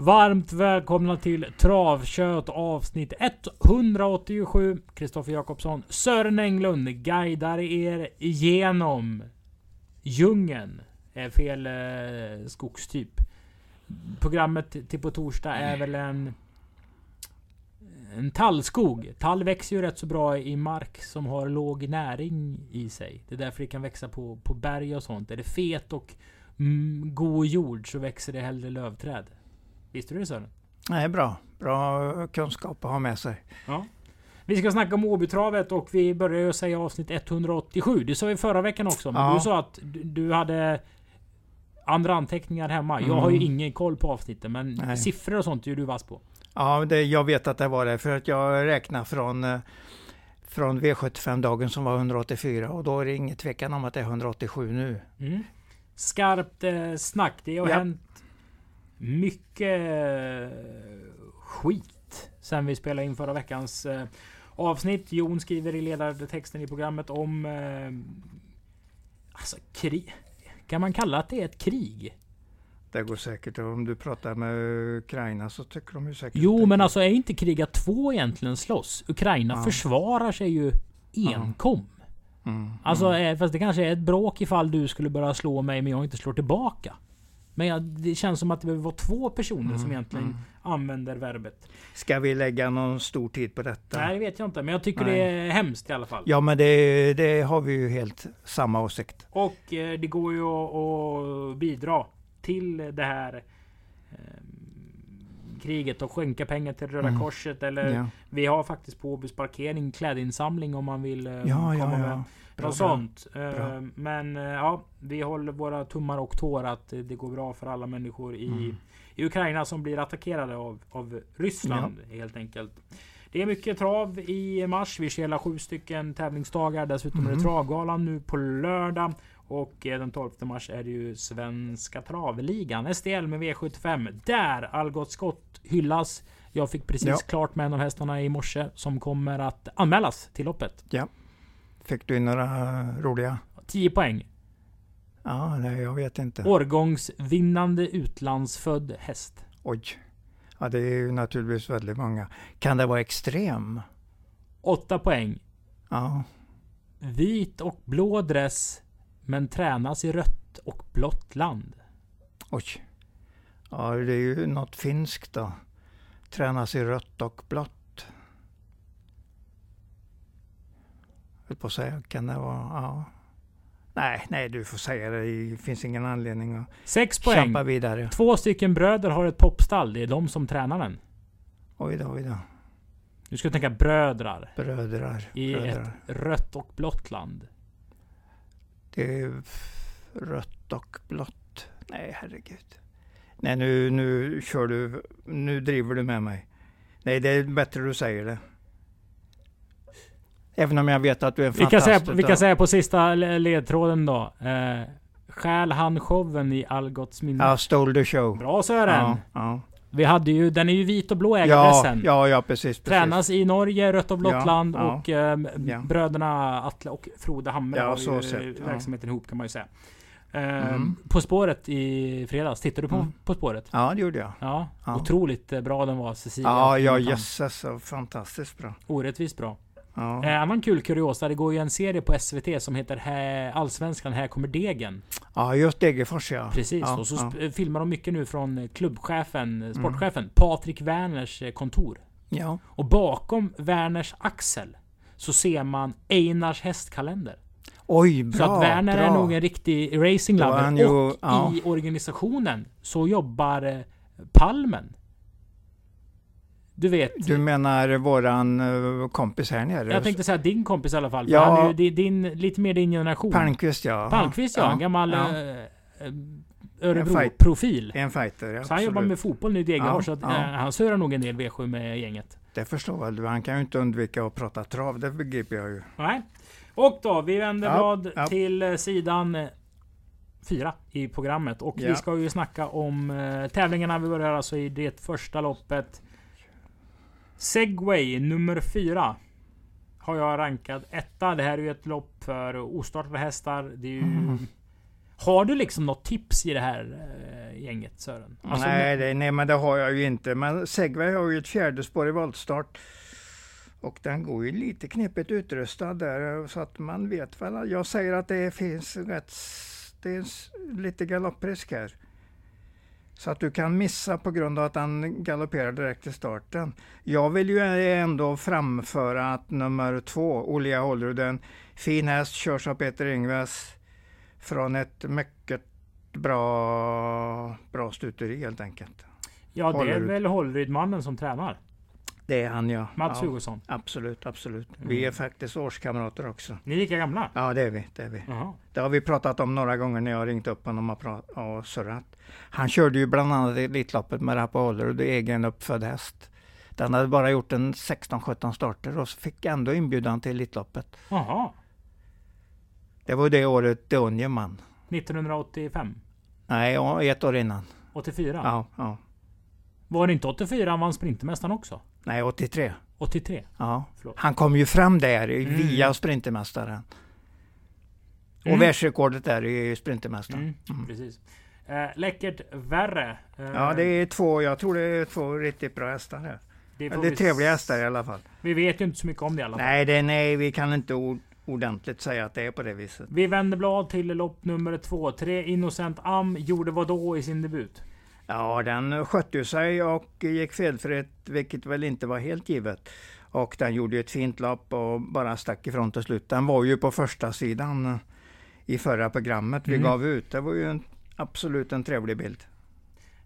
Varmt välkomna till Travkött avsnitt 187. Kristoffer Jakobsson, Sören Englund guidar er igenom djungeln. Är fel eh, skogstyp. Programmet till på torsdag är väl en en tallskog. Tall växer ju rätt så bra i mark som har låg näring i sig. Det är därför det kan växa på, på berg och sånt. Är det fet och mm, god jord så växer det hellre lövträd. Visste du det Sören? Nej, bra. Bra kunskap att ha med sig. Ja. Vi ska snacka om Åbytravet och vi börjar ju säga avsnitt 187. Det sa vi förra veckan också. Men Ja. du sa att du- hade andra anteckningar hemma. Jag Mm. har ju ingen koll på avsnitten. Men Nej. siffror och sånt är ju du vass på. Ja, det, jag vet att det var det för att jag räknar från, eh, från V75-dagen som var 184 och då är det inget tvekan om att det är 187 nu. Mm. Skarpt eh, snack. Det har Ja. hänt mycket eh, skit sen vi spelade in förra veckans eh, avsnitt. Jon skriver i ledartexten i programmet om... Eh, alltså krig. Kan man kalla att det är ett krig? Det går säkert. Om du pratar med Ukraina så tycker de ju säkert att Jo, men alltså är inte kriga två egentligen slåss? Ukraina Ja. försvarar sig ju enkom. Mm, Alltså, mm. fast det kanske är ett bråk ifall du skulle börja slå mig men jag inte slår tillbaka. Men jag, det känns som att det behöver vara två personer som Mm, egentligen mm. använder verbet. Ska vi lägga någon stor tid på detta? Nej, det vet jag inte. Men jag tycker Nej. det är hemskt i alla fall. Ja, men det, det har vi ju helt samma åsikt. Och eh, det går ju att, att bidra till det här eh, kriget och skänka pengar till Röda Mm. Korset. Eller Ja, vi har faktiskt på Åbys parkering klädinsamling om man vill eh, ja, komma ja. med något sånt. Eh, Bra. Men eh, ja, vi håller våra tummar och tår att det går bra för alla människor i, Mm. i Ukraina som blir attackerade av, av Ryssland helt enkelt. Det är mycket trav i mars. Vi spelar sju stycken tävlingsdagar. Dessutom är det Mhm. Travgalan nu på lördag. Och eh, den 12 mars är det ju Svenska Travligan. STL med V75. Där Algot Scott hyllas. Jag fick precis Ja. klart med en av hästarna i morse som kommer att anmälas till loppet. Fick du in några roliga? 10 poäng. Ja, nej, jag vet inte. Årgångsvinnande utlandsfödd häst. Oj. Ja, det är ju naturligtvis väldigt många. Kan det vara extrem? 8 poäng. Ja. Vit och blå dress. Men tränas i rött och blått land. Oj. Ja, det är ju något finskt då. Tränas i rött och blått. Jag höll på att säga, kan det vara... Ja. Nej, nej, du får säga det. Det finns ingen anledning att 6 poäng. kämpa vidare. Två stycken bröder har ett popstall. Det är de som tränar den. Oj då, oj då. Nu ska du tänka brödrar. Brödrar. I brödrar. ett rött och blått land. Det är rött och blått. Nej, herregud. Nej, nu, nu kör du. Nu driver du med mig. Nej, det är bättre du säger det. Även om jag vet att du är en Vi kan, säga, vi kan säga på sista le- ledtråden då. Eh, Stjäl han showen i Algots minne? Ja, stole the show. Bra Sören! Ja, ja. Vi hade ju, den är ju vit och blå Ja, ägardressen. ja, ja, precis. precis. Tränas i Norge, rött och blått Ja, land ja. och eh, Ja. bröderna Atle och Frode Hamre Ja, har så ju sett, ja. verksamheten ihop kan man ju säga. Eh, Mm. På spåret i fredags. Tittar du på Mm. På spåret? Ja, det gjorde jag. Ja, Ja. otroligt eh, bra den var Cecilia. Ja, ja, jösses. så Fantastiskt bra. Orättvist bra. Ja, Eh, annan kul kuriosa. Det går ju en serie på SVT som heter Allsvenskan, här kommer degen. Ja just Degerfors ja. Precis. Ja, och så ja. Mm. filmar de mycket nu från eh, klubbchefen, eh, sportchefen, Patrik Werners eh, kontor. Ja, Och bakom Werners axel så ser man Einars hästkalender. oj, bra. så att Werner bra. är nog en riktig racing lover. han ju- och ja. i organisationen så jobbar Palmen. Du vet. Du menar våran eh, kompis här nere? jag tänkte säga din kompis i alla fall. Ja. Han är ju din, lite mer din generation. Palmqvist ja. Palmqvist ja, en gammal ja. eh, eh. Örebro-profil. En fighter, Så han jobbar med fotboll nu i Degerfors. Ja, så att, ja. han surrar nog en del V7 med gänget. Det förstår väl du. Han kan ju inte undvika att prata trav, det begriper jag ju. Nej. Och då, vi vänder Ja, blad ja. till sidan fyra i programmet. Och vi Ja. ska ju snacka om tävlingarna. Vi börjar alltså i det första loppet. Segway nummer fyra. Har jag rankat etta. Det här är ju ett lopp för ostartade hästar. Det är ju Mm. Har du liksom något tips i det här eh, gänget Sören? Alltså, nej, det, nej, men det har jag ju inte. Men Segway har ju ett fjärde spår i voltstart. Och den går ju lite knepigt utrustad där så att man vet väl. Jag säger att det finns rätt, det är lite galopprisk här. Så att du kan missa på grund av att han galopperar direkt i starten. Jag vill ju ändå framföra att nummer två, Olia en fin häst, körs av Peter Ingves från ett mycket bra, bra stuteri helt enkelt. Ja, det är väl Hålleryd-mannen som tränar? Det är han ja. Mats ja, Hugosson. Absolut, absolut. Vi är Mm. faktiskt årskamrater också. Ni är lika gamla? Ja, det är vi. Det är vi. Det har vi pratat om några gånger när jag har ringt upp honom och, prat- och surrat. Han körde ju bland annat Elitloppet med Rapaholer och det egen uppfödd häst. Den hade bara gjort en 16-17 starter och så fick ändå inbjudan till Elitloppet. Jaha. Det var det året Deonje vann. 1985? Nej, ja, ett år innan. 84? Ja, ja. Var det inte 84 han vann Sprintermästaren också? Nej, 83. 83? Ja. Förlåt. Han kom ju fram där Mm. via Sprintermästaren. Och Mm. världsrekordet där i Sprintermästaren. Mm, Mm. Precis. Eh, läckert värre. Eh, Ja, det är två, jag tror det är två riktigt bra hästar här. det Ja, det är trevliga hästar i alla fall. Vi vet ju inte så mycket om det i alla fall. Nej, det, nej, vi kan inte ord, ordentligt säga att det är på det viset. Vi vänder blad till lopp nummer två. Tre Innocent Am gjorde vad då i sin debut? Ja, den skötte sig och gick felfritt, vilket väl inte var helt givet. Och den gjorde ett fint lopp och bara stack ifrån till slut. Den var ju på första sidan i förra programmet vi Mm. gav ut. Det var ju en, absolut en trevlig bild.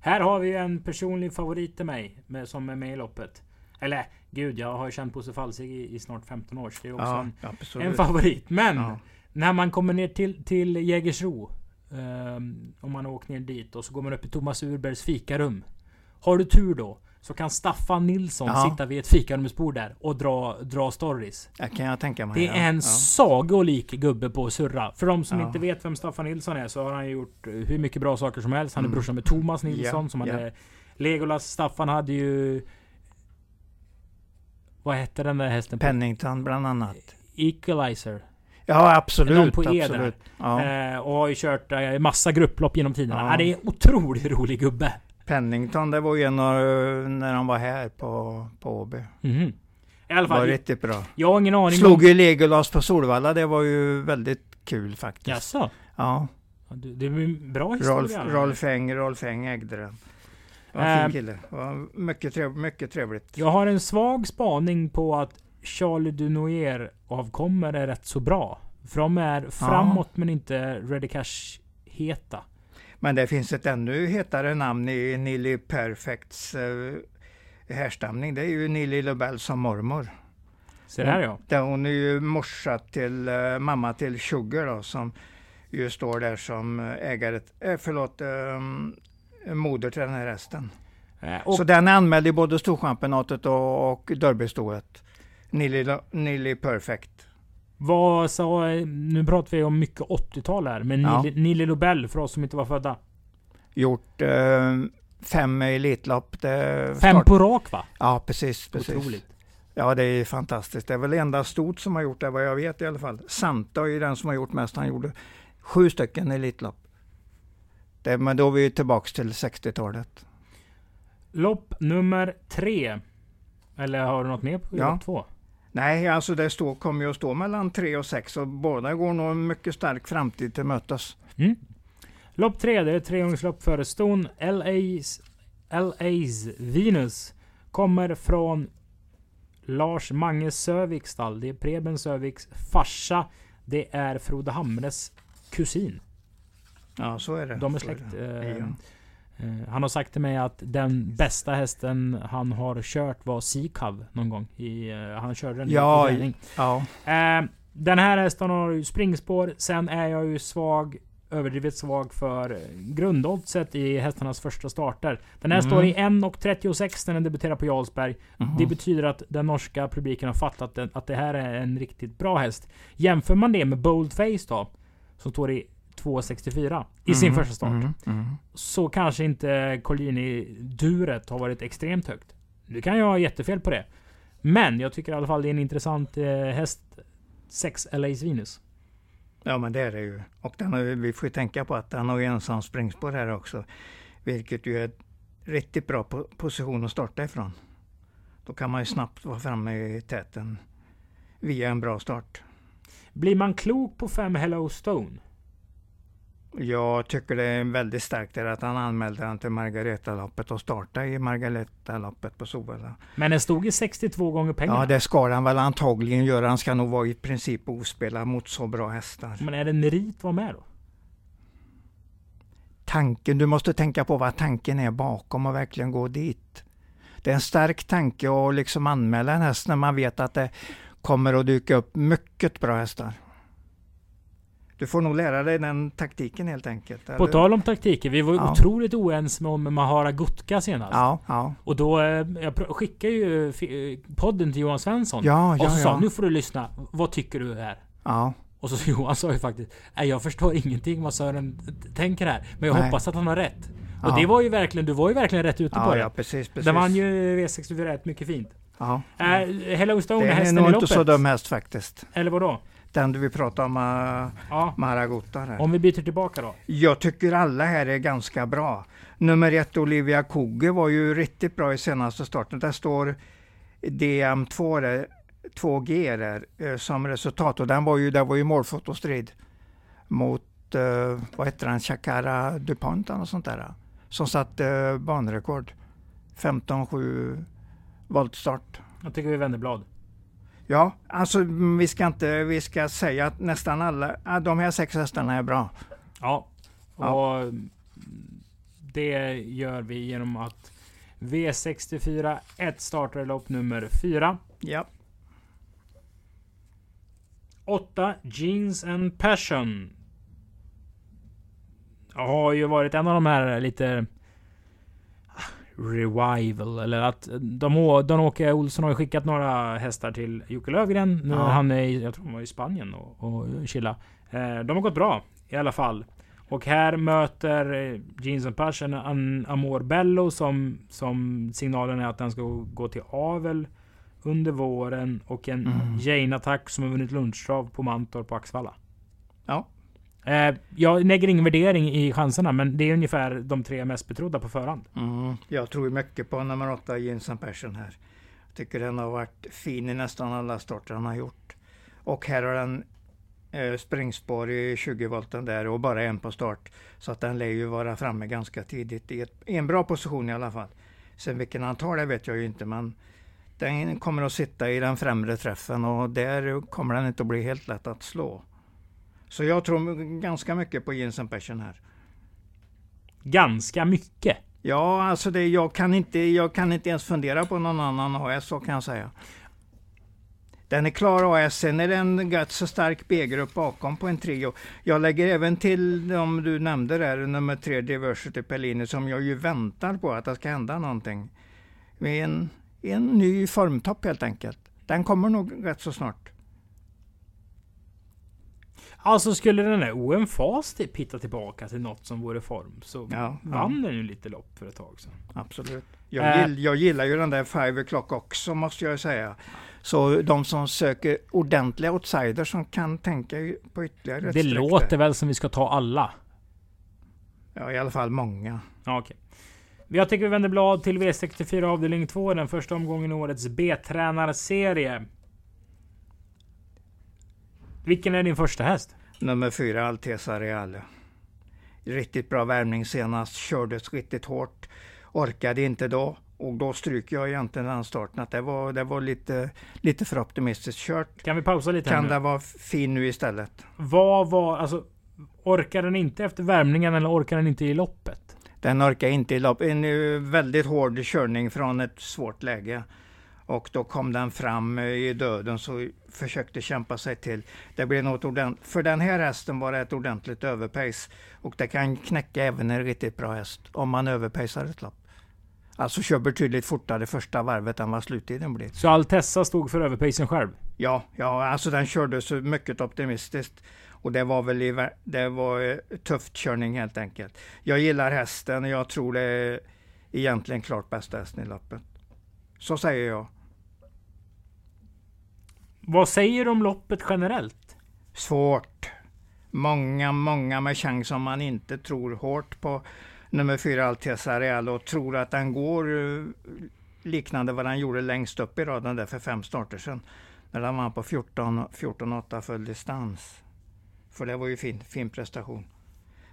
Här har vi en personlig favorit till mig med, som är med i loppet. Eller gud, jag har ju känt Bosse Falsig i, i snart 15 år. Så det är också Ja, en, en favorit. Men Ja. när man kommer ner till, till Jägersro. Ehm, om man åker ner dit och så går man upp i Thomas Urbergs fikarum. Har du tur då så kan Staffan Nilsson Ja. sitta vid ett fikarumsbord där och dra, dra stories. Det kan jag tänka mig. Det ja. är en ja. sagolik gubbe på att surra. För de som Ja. inte vet vem Staffan Nilsson är så har han gjort eh, hur mycket bra saker som helst. Han är Mm. brorsan med Thomas Nilsson Ja, som ja. hade Legolas. Staffan hade ju... Vad hette den där hästen? Pennington bland annat. Equalizer. Ja, absolut. på E absolut. Ja. Eh, och har ju kört eh, massa grupplopp genom tiderna. Ja. Ja. det är en otroligt rolig gubbe. Pennington, det var ju en av, när han var här på, på Åby. Mhm. I alla Det var fall, riktigt bra. jag har ingen aning Slog ju Legolas på Solvalla, det var ju väldigt kul faktiskt. Jaså? Ja, Det är en bra historia. Rolf Eng, Rolf Eng ägde den. Var en fin kille. Var mycket, trev, mycket trevligt. Jag har en svag spaning på att Charlie Dunoyer avkommer är rätt så bra. För de är framåt men inte ready cash heta. Men det finns ett ännu hetare namn i Nilly Perfects eh, härstamning. Det är ju Nilly Lobel som mormor. Så där ja. Där hon är ju morsa till eh, mamma till Sugar då, som ju står där som ägare, eh, förlåt, eh, moder till den här hästen. Eh, Och Så den är anmäld i både Storchampionatet och, och Derbystoet. Nilly, Lo- Nilly Perfect. vad sa... Nu pratar vi om mycket 80-tal här. Men Ja. Nili Lobel för oss som inte var födda. Gjort eh, fem Elitlopp. Det Fem start- på rak va? Ja, precis. precis. Otroligt. Ja, det är fantastiskt. Det är väl enda stort som har gjort det, vad jag vet i alla fall. Santa är ju den som har gjort mest. Han gjorde sju stycken Elitlopp. Det, men då är vi tillbaks till 60-talet. Lopp nummer tre. Eller har du något mer på Ja. lopp två? Nej, alltså det står, kommer ju att stå mellan tre och sex och båda går nog en mycket stark framtid till mötes. Mm. Lopp tre, det är ett trehjulslopp före ston. LA's, LA's Venus kommer från Lars Mange Söviks stall. Det är Preben Söviks farsa. Det är Frode Hamres kusin. Ja, så är det. De är släkt. Ja. eh, han har sagt till mig att den bästa hästen han har kört var Seacav någon gång. I, eh, han körde den Ja, i. Ja, Eh, den här hästen har ju springspår. Sen är jag ju svag, överdrivet svag för eh, grundoddset i hästarnas första starter. Den här Mm. står i 1.36 när den debuterar på Jarlsberg. Mhm. Det betyder att den norska publiken har fattat att det här är en riktigt bra häst. Jämför man det med Boldface då, som står i 2.64 i sin Mhm, första start. mhm, mhm. Så kanske inte Collini-duret har varit extremt högt. Nu kan jag ha jättefel på det. Men jag tycker i alla fall det är en intressant eh, häst. 6 LA's Venus. Ja, men det är det ju. Och den har, vi får ju tänka på att den har ju ensam springspår här också. Vilket ju är ett riktigt bra po- position att starta ifrån. Då kan man ju snabbt vara framme i täten via en bra start. Blir man klok på fem Hello Stone? Jag tycker det är väldigt starkt att han anmälde han till Margaretaloppet och startade i Margaretaloppet på Solvalla. Men den stod i 62 gånger pengarna. Ja, det ska han väl antagligen göra. Han ska nog vara i princip ospelad mot så bra hästar. Men är det en merit att vara med då? tanken, du måste tänka på vad tanken är bakom och verkligen gå dit. Det är en stark tanke att liksom anmäla en häst när man vet att det kommer att dyka upp mycket bra hästar. Du får nog lära dig den taktiken helt enkelt. På eller? tal om taktiker, vi var Ja. otroligt oense om Mahara Gutka senast. Ja, ja. Och då, eh, jag skickade ju eh, podden till Johan Svensson. Ja, och så sa ja. nu får du lyssna. Vad tycker du här? ja. Och så Johan sa ju faktiskt, nej jag förstår ingenting vad Sören tänker här. Men jag Nej. hoppas att han har rätt. Och Ja. det var ju verkligen, du var ju verkligen rätt ute på det. ja, precis, precis. Den vann ju V64 rätt mycket fint. Ja. Äh, Hello Stone Det är är hästen nog i inte loppet. så dum häst faktiskt. Eller vadå? Den du vill prata om, uh, Ja. Maragota där. Om vi byter tillbaka då. Jag tycker alla här är ganska bra. Nummer ett Olivia Koge var ju riktigt bra i senaste starten. Där står DM2 där, 2G där, eh, som resultat och den var ju, det var ju målfotostrid mot, eh, vad heter den, Chakara DuPont och sånt där. Som satte eh, banrekord. 15-7 voltstart. Jag tycker vi vänder blad. Ja, alltså mm, vi ska inte, vi ska säga att nästan alla, ja, de här sex hästarna är bra. Ja. Ja. Och mm, det gör vi genom att V64 1 startar lopp nummer 4. Ja, 8 Jeans and Passion. Har ju varit en av de här lite revival eller att de, Dan-Åke Olsson har ju skickat några hästar till Jocke Löfgren. Nu Ja. han är i, jag tror han var i Spanien och, och chilla. Eh, de har gått bra i alla fall. Och här möter eh, Jeans and Passion en Amor Bello som, som signalen är att den ska gå till avel under våren och en Mm. Jane Attack som har vunnit lunchtrav på Mantorp på Axvalla. Ja. Eh, jag lägger ingen värdering i chanserna, men det är ungefär de tre mest betrodda på förhand. Mm, jag tror mycket på nummer åtta, Jensen Persson här. Jag tycker den har varit fin i nästan alla starter han har gjort. Och här har den eh, springspår i 20 volten där och bara en på start. Så att den lär ju vara framme ganska tidigt i, ett, i en bra position i alla fall. Sen vilken han tar det vet jag ju inte men den kommer att sitta i den främre träffen och där kommer den inte att bli helt lätt att slå. Så jag tror ganska mycket på Jensen Persson här. Ganska mycket. Ja, alltså det, jag, kan inte, jag kan inte ens fundera på någon annan AS, så kan jag säga. Den är klar AS, sen är det en rätt så stark B-grupp bakom på en trio. Jag lägger även till de du nämnde där, nummer tre Diversity Pellini, som jag ju väntar på att det ska hända någonting. Med en, en ny formtopp helt enkelt. Den kommer nog rätt så snart. Alltså skulle den där OM Fast pitta tillbaka till något som vore form så Ja, vann den ju lite lopp för ett tag sedan. Absolut. Jag, Äh. gill, jag gillar ju den där Five O'Clock också måste jag säga. Så de som söker ordentliga outsiders som kan tänka på ytterligare Det låter väl som vi ska ta alla. Ja, i alla fall många. Ja, okej. Jag tycker vi vänder blad till V64 avdelning 2, den första omgången i årets B-tränarserie. Vilken är din första häst? Nummer fyra, Altesa Reale. Riktigt bra värmning senast, kördes riktigt hårt. Orkade inte då. Och då stryker jag egentligen den starten. Att det var, det var lite, lite för optimistiskt kört. Kan vi pausa lite Kan det vara fin nu istället? Vad var, alltså, orkar den inte efter värmningen eller orkar den inte i loppet? Den orkar inte i lopp. En eh, väldigt hård körning från ett svårt läge. Och då kom den fram eh, i döden så försökte kämpa sig till. Det blev något ordentligt. För den här hästen var det ett ordentligt överpace. Och det kan knäcka även en riktigt bra häst om man överpacear ett lopp. Alltså kör betydligt fortare första varvet än vad sluttiden blir. Så Altessa stod för överpacen själv? Ja, ja, alltså den körde så mycket optimistiskt. Och det var väl i, det var eh, tufft körning helt enkelt. Jag gillar hästen och jag tror det är egentligen klart bästa hästen i loppet. Så säger jag. Vad säger du om loppet generellt? Svårt. Många, många med chans om man inte tror hårt på nummer fyra Altesa Real och tror att den går eh, liknande vad den gjorde längst upp i raden där för fem starter sedan. När den vann på 14-8 full distans. För det var ju fin, fin prestation.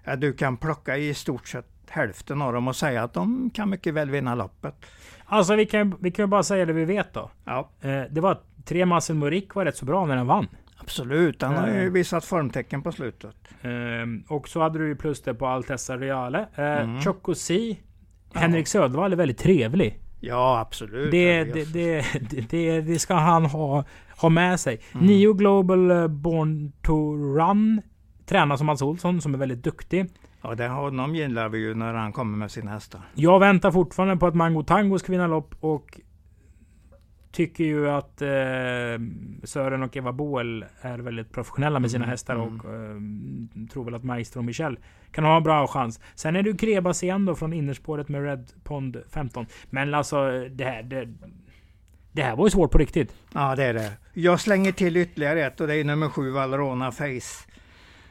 Ja, du kan plocka i stort sett hälften av dem och säga att de kan mycket väl vinna loppet. Alltså vi kan, vi kan bara säga det vi vet då. Ja. Eh, det var tre Muscle Murik var rätt så bra när den vann. Absolut, han har ju Mm. visat formtecken på slutet. Ehm, och så hade du ju plus det på Altessa Reale. Uh, Mm. Choco C. Henrik Södervall är väldigt trevlig. Ja, absolut. Det, det, det, det, det ska han ha, ha med sig. Mm. Nio Global eh, Born to Run. Tränar som Mats Olsson som är väldigt duktig. Ja, det honom gillar vi ju när han kommer med sina hästar. Jag väntar fortfarande på att Mango Tango ska vinna lopp och tycker ju att eh, Sören och Eva Boel är väldigt professionella med sina Mm, hästar mm. och eh, tror väl att Maestro och Michel kan ha en bra chans. Sen är det ju Krebas igen då från innerspåret med Red Pond 15. Men alltså det här, det, det här var ju svårt på riktigt. Ja, det är det. Jag slänger till ytterligare ett och det är nummer sju, Valrona Face.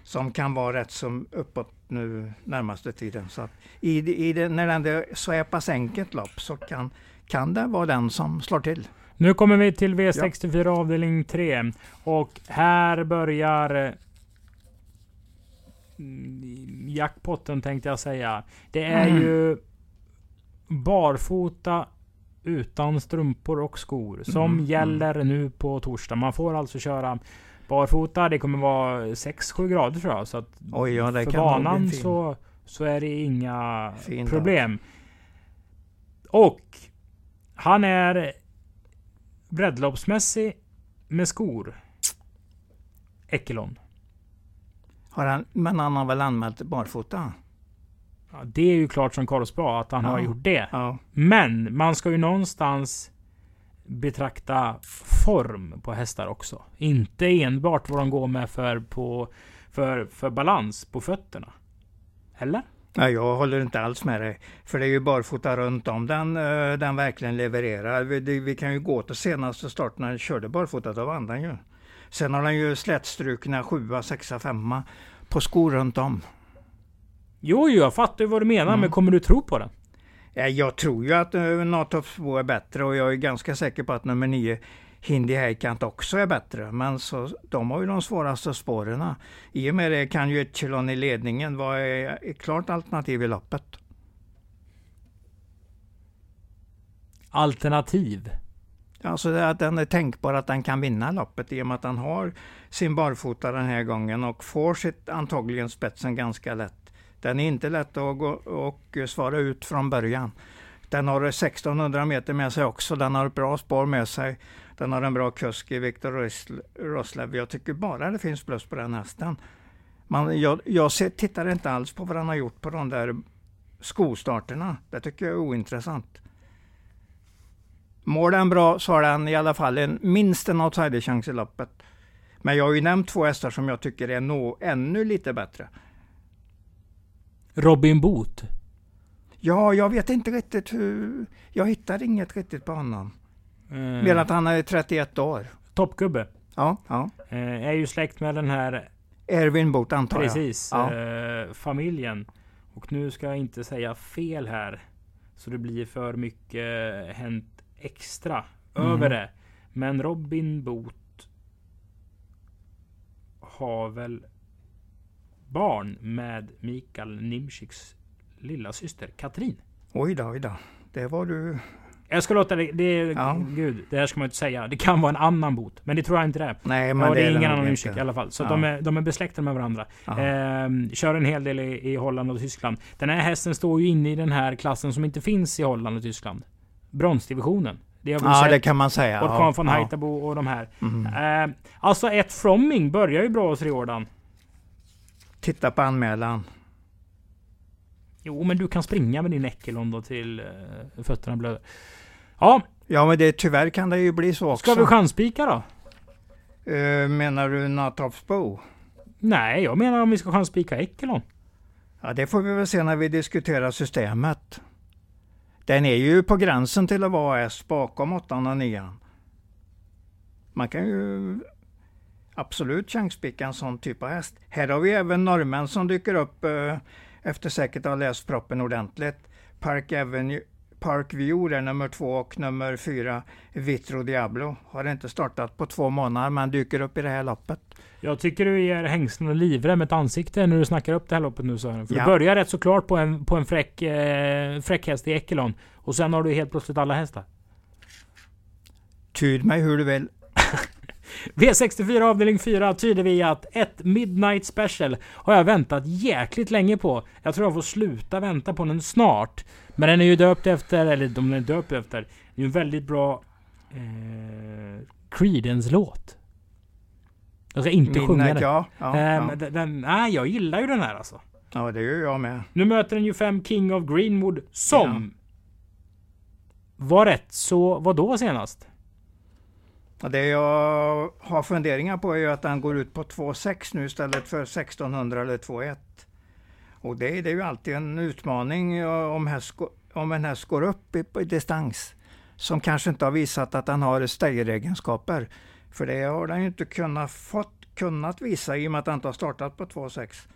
Som kan vara rätt som uppåt nu närmaste tiden. Så att i, i det, när det är så är pass enkelt lopp så kan, kan det vara den som slår till. Nu kommer vi till V64 avdelning 3. Och här börjar mm, jackpotten tänkte jag säga. Det är Mm. ju barfota utan strumpor och skor som Mm, gäller nu på torsdag. Man får alltså köra barfota. Det kommer vara 6-7 grader tror jag. Så att Oj, ja, för banan så, så är det inga Fin dag. problem. Och han är breddloppsmässig med skor. Ekelon. Har han, men han har väl anmält barfota? Ja, det är ju klart som korvspad att han har Ja. gjort det. Ja. Men man ska ju någonstans betrakta form på hästar också. Inte enbart vad de går med för, på, för, för balans på fötterna. Eller? Nej, jag håller inte alls med dig. För det är ju barfota runt om den, eh, den verkligen levererar. Vi, vi kan ju gå till senaste starten när den körde barfota, då vann den ju. Sen har den ju slätstrukna sjua, sexa, femma på skor runt om. Jo, jo, jag fattar ju vad du menar, Mm. men kommer du tro på den? Ja, Jag tror ju att uh, Natorpsbo är bättre och jag är ganska säker på att nummer nio Hindi Heikant också är bättre. Men så, de har ju de svåraste spåren. I och med det kan ju ett kilon i ledningen vara ett klart alternativ i loppet. Alternativ. Alltså det att den är tänkbar att den kan vinna loppet i och med att han har sin barfota den här gången och får sitt antagligen spetsen ganska lätt. Den är inte lätt att gå och svara ut från början. Den har 1600 meter med sig också. Den har ett bra spår med sig. Den har en bra kusk i Viktor Rosl- Roslev. Jag tycker bara det finns plus på den hästen. Man, jag jag ser, tittar inte alls på vad han har gjort på de där skostarterna. Det tycker jag är ointressant. Mår den bra så har den i alla fall en, minst en outsiderchans i loppet. Men jag har ju nämnt två hästar som jag tycker är nå, ännu lite bättre. Robin Boot. Ja, jag vet inte riktigt hur... Jag hittar inget riktigt på honom. Eh, Mer att han är 31 år. Toppgubbe. Ja, ja. Eh, är ju släkt med den här, Erwin Boot antar precis, Ja. eh, familjen. Och nu ska jag inte säga fel här. Så det blir för mycket hänt extra Mm. över det. Men Robin Boot har väl barn med Mikael Nimschiks lilla syster Katrin. jag. Oj då, oj då. Det var du... Jag ska låta det, det Ja. gud, det här ska man inte säga. Det kan vara en annan bot, men det tror jag inte det är. Nej, men ja, det är det ingen nog annan. Nimschik i alla fall. Så Ja. de, är, de är besläktade med varandra. Ehm, kör en hel del i, i Holland och Tyskland. Den här hästen står ju inne i den här klassen som inte finns i Holland och Tyskland. Bronsdivisionen. Det ja, det kan man säga. Orkan ja, von ja. Haitabo och de här. Mm. Ehm, alltså ett Fromming börjar ju bra hos Riordan. Titta på anmälan. Jo, men du kan springa med din Eckelon då till uh, fötterna blöder. Ja, Ja, men det, tyvärr kan det ju bli så också. ska vi chanspika då? Eh, menar du Natorpsbo? Nej, jag menar om vi ska chanspika Eckelon. Ja, det får vi väl se när vi diskuterar systemet. Den är ju på gränsen till att vara S bakom 8 och 9. Man kan ju... absolut chansspika en sån typ av häst. Här har vi även norrmän som dyker upp eh, efter säkert att ha läst proppen ordentligt. Park Avenue Park View är nummer två och nummer fyra Vitro Diablo. Har inte startat på två månader men dyker upp i det här loppet. Jag tycker du ger hängslen och livrem ett ansikte när du snackar upp det här loppet nu Sören. För Ja. du börjar rätt så klart på en, på en fräck, eh, fräck häst i Ekelon. Och sen har du helt plötsligt alla hästar. Tyd mig hur du vill. V64 avdelning 4 tyder vi att ett Midnight Special har jag väntat jäkligt länge på. Jag tror jag får sluta vänta på den snart. Men den är ju döpt efter, eller de är döpt efter, det är ju en väldigt bra eh, Creedence-låt. Jag ska inte sjunga Midnight, den. ja. Ja, Eh, ja. den, nej, jag gillar ju den här alltså. ja, det gör jag med. Nu möter den ju fem King of Greenwood som var rätt så, vad då senast? Det jag har funderingar på är ju att den går ut på 2,6 nu istället för 1600 eller 2,1. Och det, det är ju alltid en utmaning om, häst, om en häst går upp i, i distans. Som kanske inte har visat att den har stegeregenskaper. För det har den ju inte kunnat, fått, kunnat visa i och med att den inte har startat på 2,6.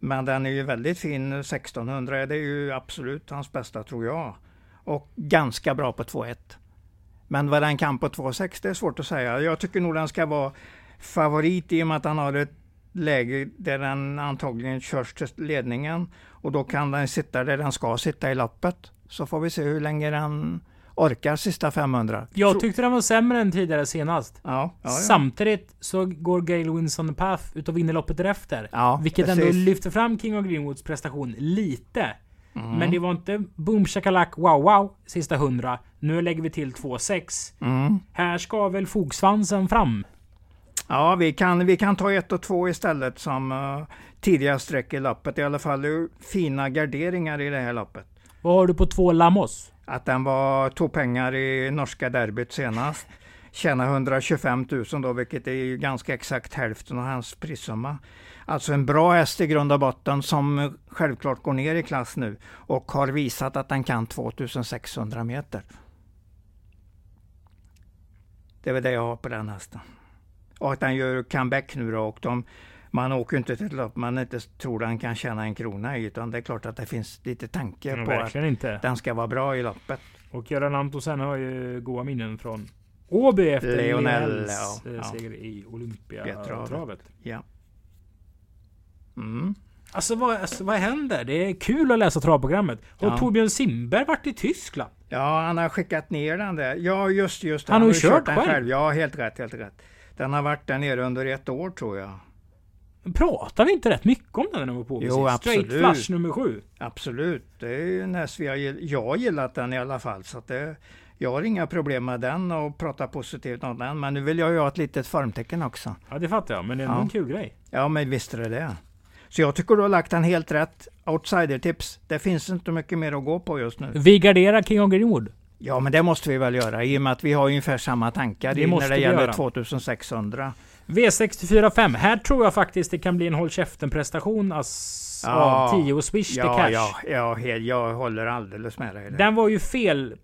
Men den är ju väldigt fin. 1600 det är ju absolut hans bästa tror jag. Och ganska bra på 2,1. Men vad den kan på 2,6 det är svårt att säga. Jag tycker nog den ska vara favorit i och med att han har ett läge där den antagligen körs till ledningen. Och då kan den sitta där den ska sitta i loppet. Så får vi se hur länge den orkar sista 500. Jag tyckte den var sämre än tidigare senast. Ja, ja, ja. Samtidigt så går Gale Wins on the Path ut och vinner loppet därefter. Vilket ändå precis. lyfter fram King of Greenwoods prestation lite. Mm. Men det var inte boom shakalak wow wow sista 100. Nu lägger vi till 2,6. Mm. Här ska väl fogsvansen fram? Ja, vi kan, vi kan ta ett och två istället som uh, tidiga streck i loppet. I alla fall fina garderingar i det här loppet. Vad har du på två Lamos? Att den var, tog pengar i norska derbyt senast. Tjänade 125 000 då, vilket är ju ganska exakt hälften av hans prissumma. Alltså en bra häst i grund och botten som självklart går ner i klass nu och har visat att den kan 2600 meter. Det är väl det jag har på den hästen. Och att den gör comeback nu då och de, man åker ju inte till ett lopp man inte tror den kan tjäna en krona i utan det är klart att det finns lite tanke Ja, på att inte. den ska vara bra i loppet. Och Göran Antonsen har ju goda minnen från Åby efter Leonel, ja, eh, ja. seger i Bjärtravet. Olympiatravet. Ja. Mm. Alltså vad, alltså vad händer? Det är kul att läsa travprogrammet. Har Ja. Torbjörn Simberg varit i Tyskland? Ja, han har skickat ner den där. Ja, just det. Han har ju kört den själv. Ja, helt rätt, helt rätt. Den har varit där nere under ett år tror jag. Pratar vi inte rätt mycket om den när den var på Jo, precis? Straight absolut. Flush nummer sju. Absolut. Det är ju en häst vi har, gill- jag har gillat den i alla fall. Så att det, jag har inga problem med den och prata positivt om den. Men nu vill jag ju ha ett litet formtecken också. Ja, det fattar jag. Men det är Ja. en kul grej. Ja, men visst är det det. Så jag tycker du har lagt den helt rätt. Outsider-tips. Det finns inte mycket mer att gå på just nu. Vi garderar King of Greenwood. Ja, men det måste vi väl göra i och med att vi har ungefär samma tankar Det när det gäller göra. 2600. V64 5. Här tror jag faktiskt det kan bli en håll käften prestation ass Ja. av 10 och Swish Ja, Cash. ja, ja, helt, jag håller alldeles med dig. Den var ju fel.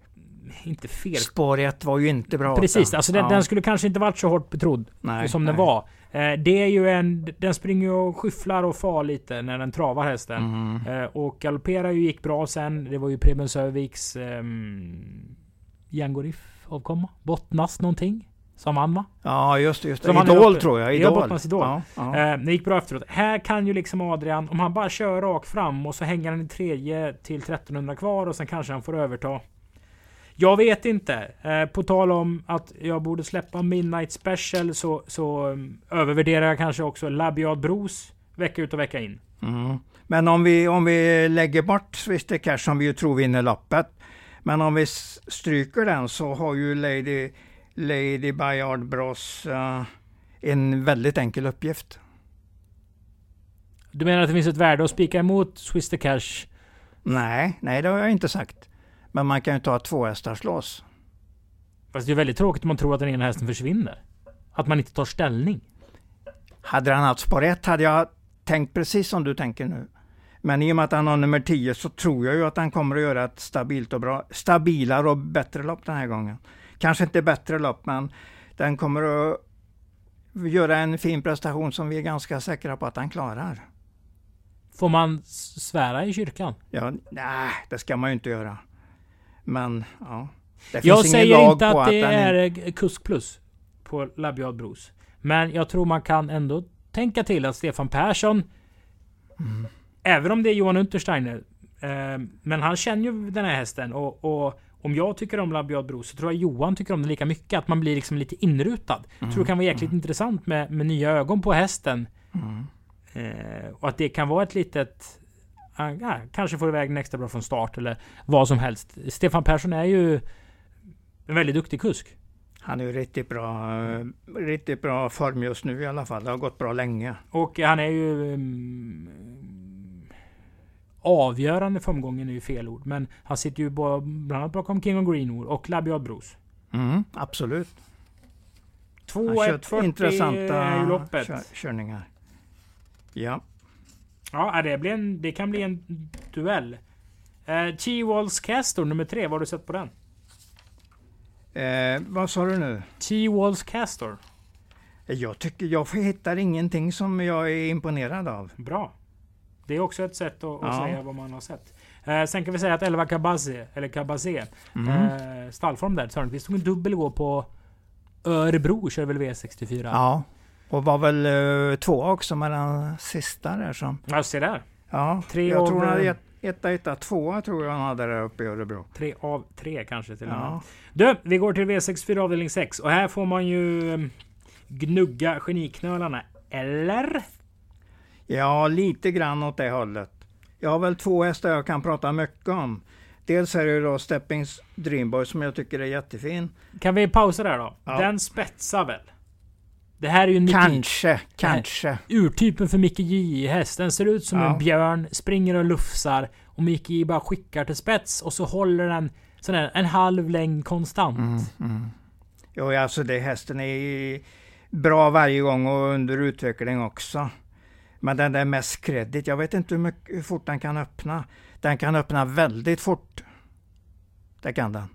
Inte fel. Spår 1 var ju inte bra. Precis, den. alltså den, Ja, den skulle kanske inte varit så hårt betrodd nej, som den nej. var. Eh, det är ju en... Den springer och skyfflar och far lite när den travar hästen. Mm. Och galopperar ju gick bra sen. Det var ju Preben Sörviks... Um, Jangorif avkomma. Bottnas någonting. Som han va? Ja, just det. Just det. Som Idol tror jag. Ja, Idol. Bottnas Idol. Ja, ja. Eh, det gick bra efteråt. Här kan ju liksom Adrian, om han bara kör rakt fram och så hänger han i tredje till 1300 kvar och sen kanske han får överta. Jag vet inte. Eh, på tal om att jag borde släppa Midnight Special så, så um, övervärderar jag kanske också Labiad Bros vecka ut och vecka in. Mm. Men om vi, om vi lägger bort Swiss the Cash som vi ju tror vinner loppet. Men om vi stryker den så har ju Lady, Lady Bayard Bros eh, en väldigt enkel uppgift. Du menar att det finns ett värde att spika emot Swiss the Cash? Nej, nej det har jag inte sagt. Men man kan ju ta två hästars lås. Fast det är väldigt tråkigt om man tror att den ena hästen försvinner. Att man inte tar ställning. Hade han haft spår 1 hade jag tänkt precis som du tänker nu. Men i och med att han har nummer 10 så tror jag ju att han kommer att göra ett stabilt och bra, stabilare och bättre lopp den här gången. Kanske inte bättre lopp, men den kommer att göra en fin prestation som vi är ganska säkra på att han klarar. Får man svära i kyrkan? Ja, nej, det ska man ju inte göra. Men ja. Jag säger inte att det är eh, kusk plus på Labiad Bros. Men jag tror man kan ändå tänka till att Stefan Persson, Mm. även om det är Johan Untersteiner, eh, men han känner ju den här hästen och, och om jag tycker om Labiad Bros så tror jag Johan tycker om den lika mycket. Att man blir liksom lite inrutad. Jag tror det kan vara jäkligt intressant med, med nya ögon på hästen. Mm. Eh, och att det kan vara ett litet... ah, ja, kanske får iväg den extra bra från start eller vad som helst. Stefan Persson är ju en väldigt duktig kusk. Han är ju riktigt bra, eh, riktigt bra form just nu i alla fall. Det har gått bra länge. Och han är ju... mm, avgörande för omgången är ju fel ord. Men han sitter ju bland annat bakom King of Greenwood och Labiad Bros. Mm, absolut. 2 Han har kört 140 är ju intressanta loppet. kör, körningar. Ja. Ja, det, blir en, det kan bli en duell. Eh, T-Walls Castor nummer tre, vad har du sett på den? Eh, vad sa du nu? T-Walls Castor. Jag tycker jag hittar ingenting som jag är imponerad av. Bra. Det är också ett sätt att, att Ja. säga vad man har sett. Eh, sen kan vi säga att 11 Kabaze, eller Kabase, Mm. eh, stallform där. Törnqvist tog en dubbel igår på Örebro, kör väl V64. Ja. Och var väl uh, två också med den sista där som... Ja, se där. Ja, Tre jag av, tror han hade eh, ett, etta, etta, tvåa tror jag han hade där uppe i Örebro. Tre av tre kanske till och med. Ja. Du, vi går till V64 avdelning 6 och här får man ju mm, gnugga geniknölarna. Eller? ja, lite grann åt det hållet. Jag har väl två hästar jag kan prata mycket om. Dels är det då Steppings Dreamboy som jag tycker är jättefin. Kan vi pausa där då? Ja. Den spetsar väl? Det här är ju en Mickey, Kanske, kanske. urtypen för Micke J-häst. Den ser ut som Ja. en björn, springer och lufsar. Och Micke J bara skickar till spets och så håller den sån en halv längd konstant. Mm, mm. Jo, alltså det hästen är bra varje gång och under utveckling också. Men den där mest kredit, jag vet inte hur, mycket, hur fort den kan öppna. Den kan öppna väldigt fort. Det kan den.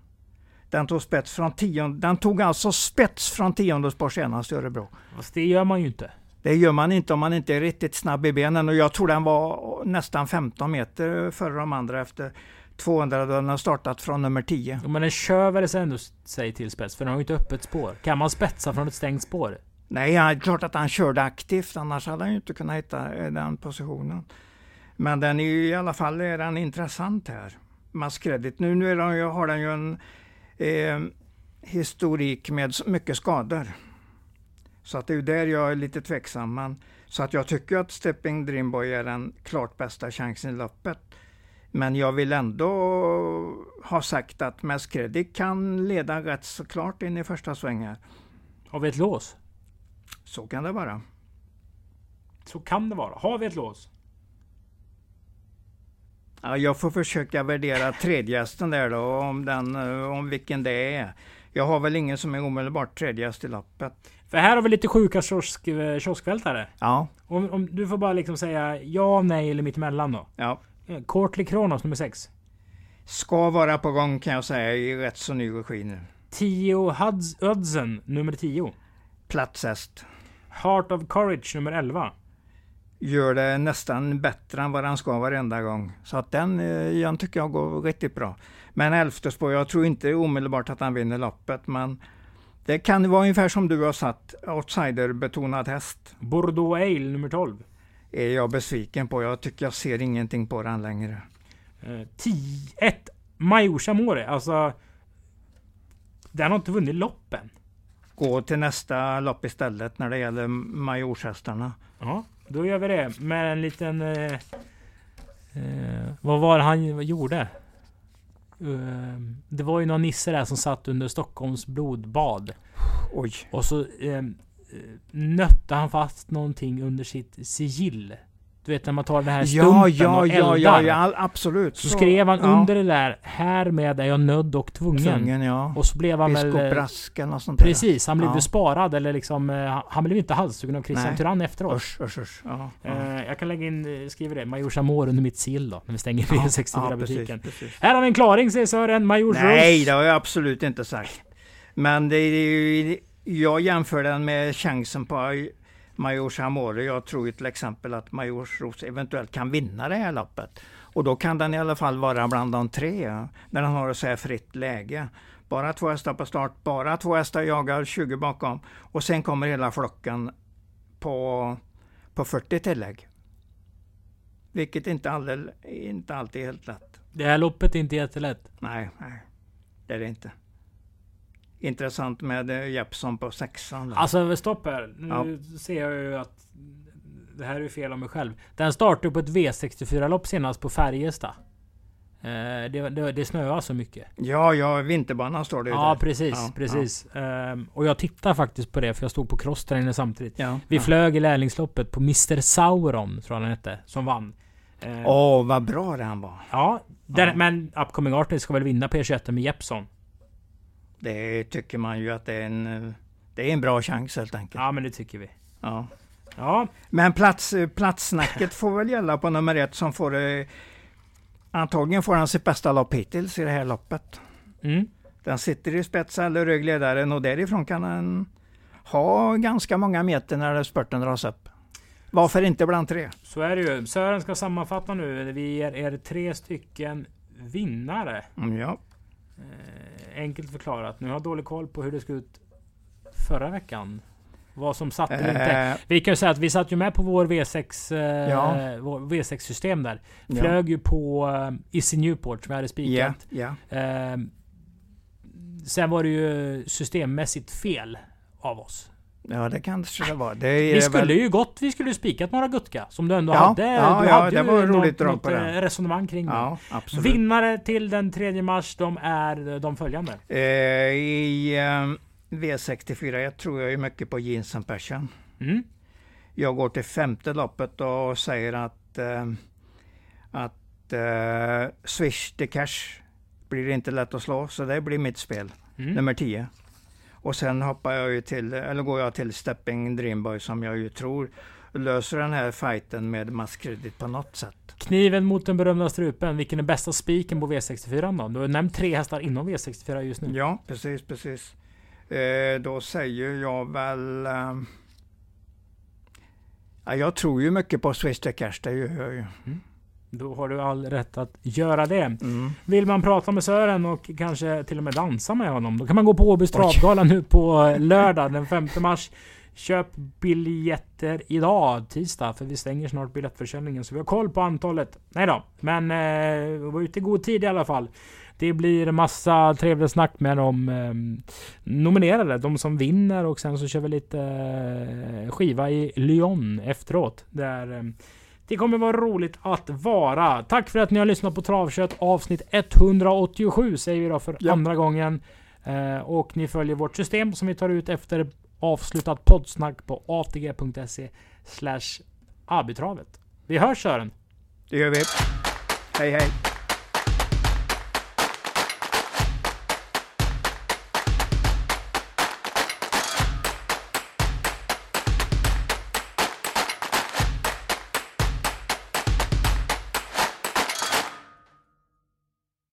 Den tog spets från tionde, den tog alltså spets från tionde spår senast i Örebro. Fast det gör man ju inte. Det gör man inte om man inte är riktigt snabb i benen och jag tror den var nästan 15 meter före de andra efter 200 då den har startat från nummer 10. Men den kör väl ändå sig till spets, för den har ju inte öppet spår. Kan man spetsa från ett stängt spår? Nej, det är klart att han körde aktivt, annars hade han ju inte kunnat hitta eh, den positionen. Men den är ju i alla fall är den intressant här. Masskredit. Nu, nu är den, har den ju en eh, historik med mycket skador. Så att det är där jag är lite tveksam. Men, så att jag tycker att Stepping Dreamboy är den klart bästa chansen i loppet. Men jag vill ändå ha sagt att Masskredit kan leda rätt så klart in i första svängen. Har vi ett lås? Så kan det vara. Så kan det vara. Har vi ett lås? Ja, jag får försöka värdera tredjehästen där då, om, den, eh, om vilken det är. Jag har väl ingen som är omedelbart tredjehäst i loppet. För här har vi lite sjuka kiosk, eh, kioskvältare. Ja, Om, om du får bara liksom säga ja, nej eller mittemellan då. ja. Eh, Courtly Kronos nummer 6. Ska vara på gång kan jag säga i rätt så ny regi nu. Tio Huds Hudson nummer 10. Platshäst. Heart of Courage nummer 11. Gör det nästan bättre än vad den ska varenda gång. Så att den, eh, den tycker jag går riktigt bra. Men elfte spår, jag tror inte omedelbart att han vinner loppet. Men det kan vara ungefär som du har satt, outsider-betonad häst. Bordeaux Ale nummer 12. Är jag besviken på. Jag tycker jag ser ingenting på den längre. Eh, 10 1 Majorsa More. Alltså... Den har inte vunnit loppen. gå till nästa lopp istället när det gäller majorshästarna. Ja, då gör vi det med en liten... Eh, eh, vad var det han gjorde? Eh, det var ju någon nisse där som satt under Stockholms blodbad. Oj. Och så eh, eh, nötte han fast någonting under sitt sigill. Du vet när man tar den här stumpen Ja, ja, och ja, eldar. ja, ja, absolut. Så skrev han ja, under det där. Härmed är jag nödd och tvungen. Tvungen, ja. Och så blev han väl... Biskop eh, Brask eller något sånt. Precis, han blev Ja. ju sparad eller liksom... eh, han- Han blev inte halshuggen av Christian Nej. Tyrann efteråt. Usch, usch, usch. Ja, ja. Eh, jag kan lägga in, eh, skriver det, Major Samor under mitt sill då, när vi stänger Ja, V64-butiken. precis, precis. här har vi en klaring säger Sören, Major Nej, det har jag absolut inte sagt. Men det är ju, Jag jämför den med chansen på Majors Amore. Jag tror ju till exempel att Majors Ros eventuellt kan vinna det här loppet. Och då kan den i alla fall vara bland de tre, när den har så här fritt läge. Bara två hästar på start, bara två hästar jagar, 20 bakom. Och sen kommer hela flocken på, på 40 tillägg. Vilket inte, alldeles, inte alltid är helt lätt. Det här loppet är inte jättelätt. Nej, nej. Det är det inte. Intressant med eh, Jeppson på sexan. Alltså stopp här. Nu ja. ser jag ju att det här är fel av mig själv. Den startade på ett V64-lopp senast på Färjestad. Eh, det, det, det snöar så mycket. Ja, ja, vinterbanan står det Ja, där. precis. Ja, precis. Ja. Ehm, och jag tittar faktiskt på det, för jag stod på cross där inne samtidigt. Ja, Vi flög i lärlingsloppet på Mr Sauron, tror jag han hette, som vann. Åh, oh, vad bra det han var. Ja, den, men Upcoming Artist ska väl vinna P21 med Jeppson? Det tycker man ju att det är en... Det är en bra chans helt enkelt. Ja, men det tycker vi. Ja. Ja. Men plats, platssnacket får väl gälla på nummer ett som får... Eh, antagligen får han sitt bästa lopp hittills i det här loppet. Mm. Den sitter i spets eller ryggledaren och därifrån kan den ha ganska många meter när spurten dras upp. Varför inte bland tre? Så är det ju. Sören ska sammanfatta nu. Vi ger er tre stycken vinnare. Mm, ja. Eh, enkelt förklarat. Nu har jag dålig koll på hur det såg ut förra veckan. Vad som satt eller inte. Eh. Vi kan ju säga att vi satt ju med på vår V6 eh, ja. V6 system där. Flög ja. ju på eh, Issy Newport som jag hade spikat. Yeah, yeah. Eh, sen var det ju systemmässigt fel av oss. Ja det kanske det var. Det vi skulle väl... ju gått, vi skulle spikat några Gutka som du ändå ja, hade. Ja, du ja, hade det var roligt något, något resonemang kring ja, det. Absolut. Vinnare till den 3 mars, de är de följande. Eh, I eh, V64 jag tror jag ju mycket på Jeans Passion. Mm. Jag går till femte loppet och säger att, eh, att eh, Swish the Cash blir inte lätt att slå, så det blir mitt spel. Mm. Nummer 10. Och sen hoppar jag ju till, eller går jag till Stepping Dreamboy som jag ju tror löser den här fighten med masskredit på något sätt. Kniven mot den berömda strupen. Vilken är bästa spiken på V64 då? Du har nämnt tre hästar inom V64 just nu. Ja, precis, precis. Eh, då säger jag väl... Eh, ja, jag tror ju mycket på Swiss Cash, det gör jag ju. Mm. Då har du all rätt att göra det. Mm. Vill man prata med Sören och kanske till och med dansa med honom, då kan man gå på Åbys travgala nu på lördag den 5 mars. Köp biljetter idag, tisdag, för vi stänger snart biljettförsäljningen. Så vi har koll på antalet. Nej då, men eh, var ute i god tid i alla fall. Det blir massa trevligt snack med de eh, nominerade, de som vinner och sen så kör vi lite eh, skiva i Lyon efteråt. Där eh, det kommer vara roligt att vara. Tack för att ni har lyssnat på Travkött avsnitt 187 säger vi då för ja. andra gången. Eh, och ni följer vårt system som vi tar ut efter avslutat poddsnack på atg.se slash abitravet. Vi hörs Sören! Det gör vi. Hej hej!